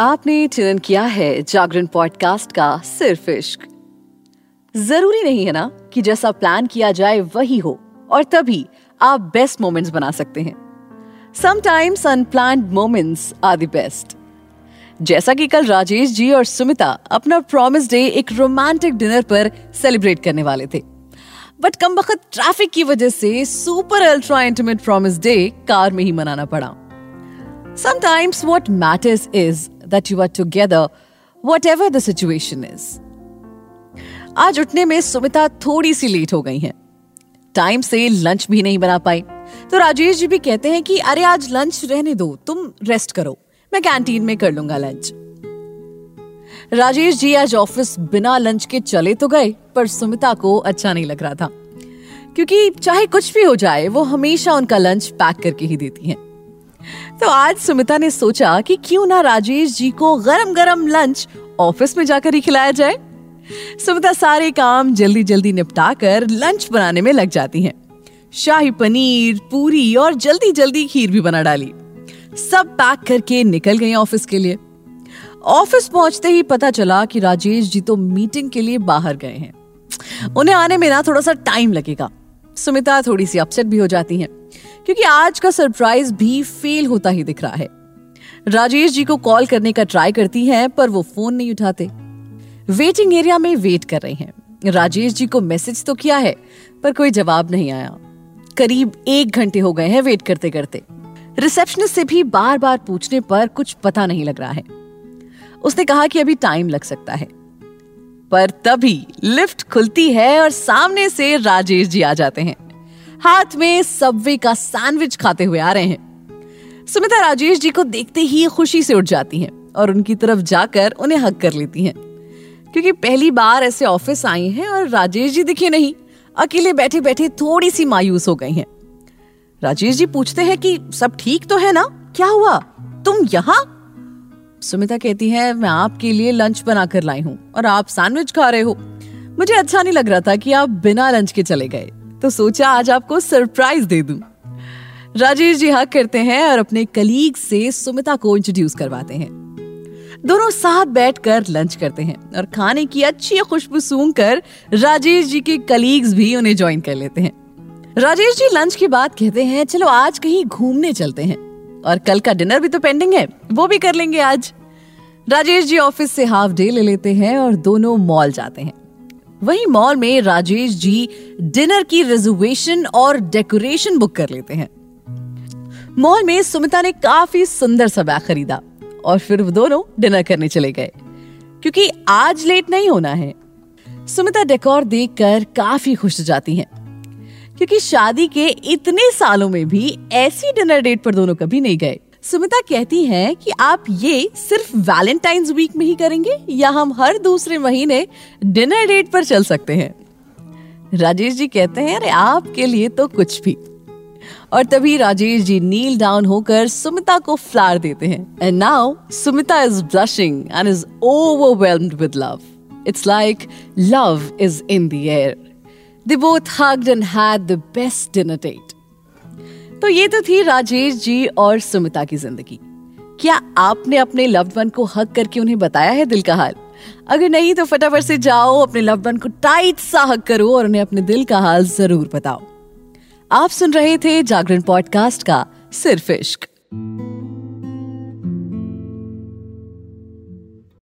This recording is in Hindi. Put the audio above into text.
आपने टर्न किया है जागरण पॉडकास्ट का सिर्फ़ इश्क। ज़रूरी नहीं है ना कि जैसा प्लान किया जाए वही हो, और तभी आप बेस्ट मोमेंट्स बना सकते हैं। Sometimes unplanned moments are the best जैसा कि कल राजेश जी और सुमिता अपना प्रॉमिस डे एक रोमांटिक डिनर पर सेलिब्रेट करने वाले थे। बट कम वक्त ट्रैफ़िक की वजह से super ultra intimate promise day car में ही मनाना पड़ा। Sometimes what matters is you are together whatever the situation is आज उठने में सुमिता थोड़ी सी लेट हो गई हैं। टाइम से लंच भी नहीं बना पाई। तो राजेश जी भी कहते हैं कि, अरे आज लंच रहने दो, तुम रेस्ट करो। मैं कैंटीन में कर लूँगा लंच राजेश जी आज ऑफ़िस बिना लंच के चले तो गए, पर सुमिता को अच्छा नहीं लग रहा था। क्योंकि चाहे कुछ भी हो जाए, वो हमेशा उनका लंच पैक करके ही देती हैं। तो आज सुमिता ने सोचा कि क्यों ना राजेश जी को गरम गरम लंच ऑफ़िस में जाकर ही खिलाया जाए। सुमिता सारे काम जल्दी जल्दी निपटा कर लंच बनाने में लग जाती हैं। शाही पनीर, पूरी और जल्दी जल्दी खीर भी बना डाली। सब पैक करके निकल गई ऑफ़िस के लिए। ऑफ़िस पहुँचते ही पता चला कि राजेश जी तो मीटिंग के लिए बाहर गए हैं। उन्हें आने में ना थोड़ा सा टाइम लगेगा। सुमिता थोड़ी सी अपसेट भी हो जाती हैं। क्योंकि आज का सरप्राइज़ भी फेल होता ही दिख रहा है। राजेश जी को कॉल करने का ट्राई करती हैं, पर वो फ़ोन नहीं उठाते। वेटिंग एरिया में वेट कर रहे हैं। राजेश जी को मैसेज तो किया है, पर कोई जवाब नहीं आया। करीब एक घंटे हो गए हैं वेट करते करते रिसेप्शनिस्ट से भी बार बार पूछने पर कुछ पता नहीं लग रहा है। उसने कहा कि अभी टाइम लग सकता है। पर तभी लिफ्ट खुलती है और सामने से राजेश जी आ जाते हैं। हाथ में सबवे का सैंडविच खाते हुए आ रहे हैं। सुमिता राजेश जी को देखते ही खुशी से उठ जाती हैं और उनकी तरफ़ जाकर उन्हें हक कर लेती हैं। क्योंकि पहली बार ऐसे ऑफ़िस आई हैं और राजेश जी दिखे नहीं, अकेले बैठे बैठे थोड़ी सी मायूस हो गई हैं। राजेश जी पूछते हैं कि, सब ठीक तो है ना? क्या हुआ? तुम यहाँ? सुमिता कहती है, मैं आपके लिए लंच बनाकर लाई हूँ और आप सैंडविच खा रहे हो। मुझे अच्छा नहीं लग रहा था कि आप बिना लंच के चले गए। तो सोचा आज आपको सरप्राइज़ दे दूँ। राजेश जी हक करते हैं और अपने कलीग से सुमिता को इंट्रोड्यूस करवाते हैं। दोनों साथ बैठकर लंच करते हैं और खाने की अच्छी खुशबू सूंघ कर राजेश जी के कलीग्स भी उन्हें ज्वाइन कर लेते हैं। राजेश जी लंच के बाद कहते हैं, चलो आज कहीं घूमने चलते हैं और कल का डिनर भी तो पेंडिंग है, वो भी कर लेंगे आज। राजेश जी ऑफ़िस से हाफ़ डे ले लेते हैं और दोनों मॉल जाते हैं। वहीं मॉल में राजेश जी डिनर की रिजर्वेशन और डेकोरेशन बुक कर लेते हैं। मॉल में सुमिता ने काफ़ी सुंदर सा बैग खरीदा और फिर वो दोनों डिनर करने चले गए, क्योंकि आज लेट नहीं होना है। सुमिता डेकोर देखकर काफ़ी खुश जाती हैं, क्योंकि शादी के इतने सालों में भी ऐसी डिनर डेट पर दोनों कभी नहीं गए। सुमिता कहती हैं कि आप ये सिर्फ़ वैलेंटाइंस वीक में ही करेंगे या हम हर दूसरे महीने डिनर डेट पर चल सकते हैं। राजेश जी कहते हैं, अरे, आपके लिए तो कुछ भी। और तभी राजेश जी नील डाउन होकर सुमिता को फ्लार देते हैं। And now Sumita is blushing and is overwhelmed with love it's like love is in the air they both hugged and had the best dinner date तो ये तो थी राजेश जी और सुमिता की ज़िंदगी। क्या आपने अपने लव्ड वन को हक करके उन्हें बताया है दिल का हाल? अगर नहीं तो फटाफट से जाओ, अपने लव्ड वन को टाइट सा हक करो और उन्हें अपने दिल का हाल ज़रूर बताओ। आप सुन रहे थे जागरण पॉडकास्ट का सिर्फ़ इश्क